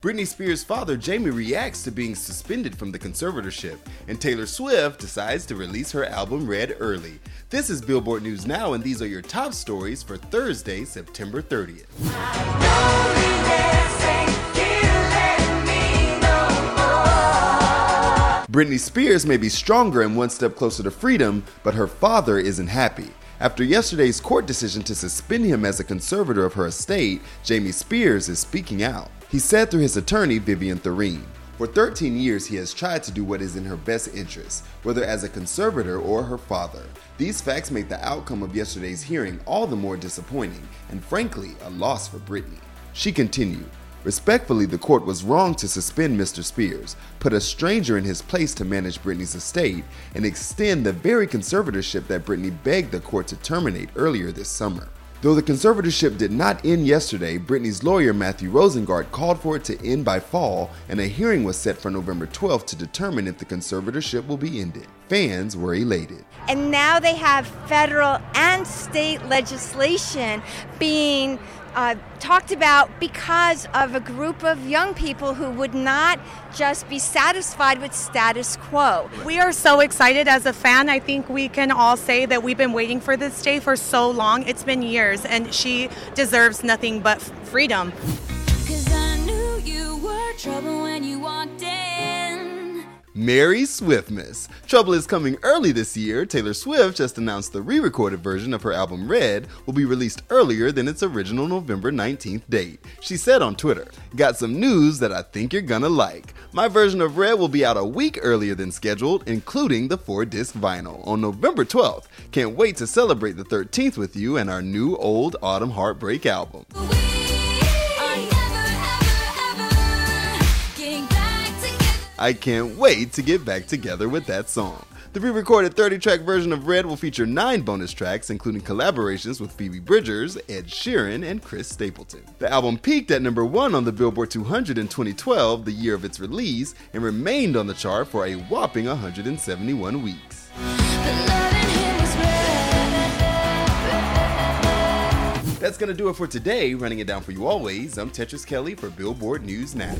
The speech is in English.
Britney Spears' father, Jamie, reacts to being suspended from the conservatorship, and Taylor Swift decides to release her album Red early. This is Billboard News Now, and these are your top stories for Thursday, September 30th. Britney Spears may be stronger and one step closer to freedom, but her father isn't happy. After yesterday's court decision to suspend him as a conservator of her estate, Jamie Spears is speaking out. He said through his attorney, Vivian Thoreen, for 13 years, he has tried to do what is in her best interest, whether as a conservator or her father. These facts make the outcome of yesterday's hearing all the more disappointing, and frankly, a loss for Britney. She continued, Respectfully, the court was wrong to suspend Mr. Spears, put a stranger in his place to manage Britney's estate, and extend the very conservatorship that Britney begged the court to terminate earlier this summer. Though the conservatorship did not end yesterday, Britney's lawyer Matthew Rosengart called for it to end by fall, and a hearing was set for November 12th to determine if the conservatorship will be ended. Fans were elated. And now they have federal and state legislation being uh, talked about because of a group of young people who would not just be satisfied with status quo. We are so excited as a fan. I think we can all say that we've been waiting for this day for so long. It's been years, and she deserves nothing but freedom. Merry Swiftmas! Trouble is coming early this year. Taylor Swift just announced the re recorded version of her album Red will be released earlier than its original November 19th date. She said on Twitter, Got some news that I think you're gonna like. My version of Red will be out a week earlier than scheduled, including the 4 disc vinyl, on November 12th. Can't wait to celebrate the 13th with you and our new Old Autumn Heartbreak album. I can't wait to get back together with that song. The re recorded 30 track version of Red will feature nine bonus tracks, including collaborations with Phoebe Bridgers, Ed Sheeran, and Chris Stapleton. The album peaked at number one on the Billboard 200 in 2012, the year of its release, and remained on the chart for a whopping 171 weeks. That's gonna do it for today. Running it down for you always, I'm Tetris Kelly for Billboard News Now.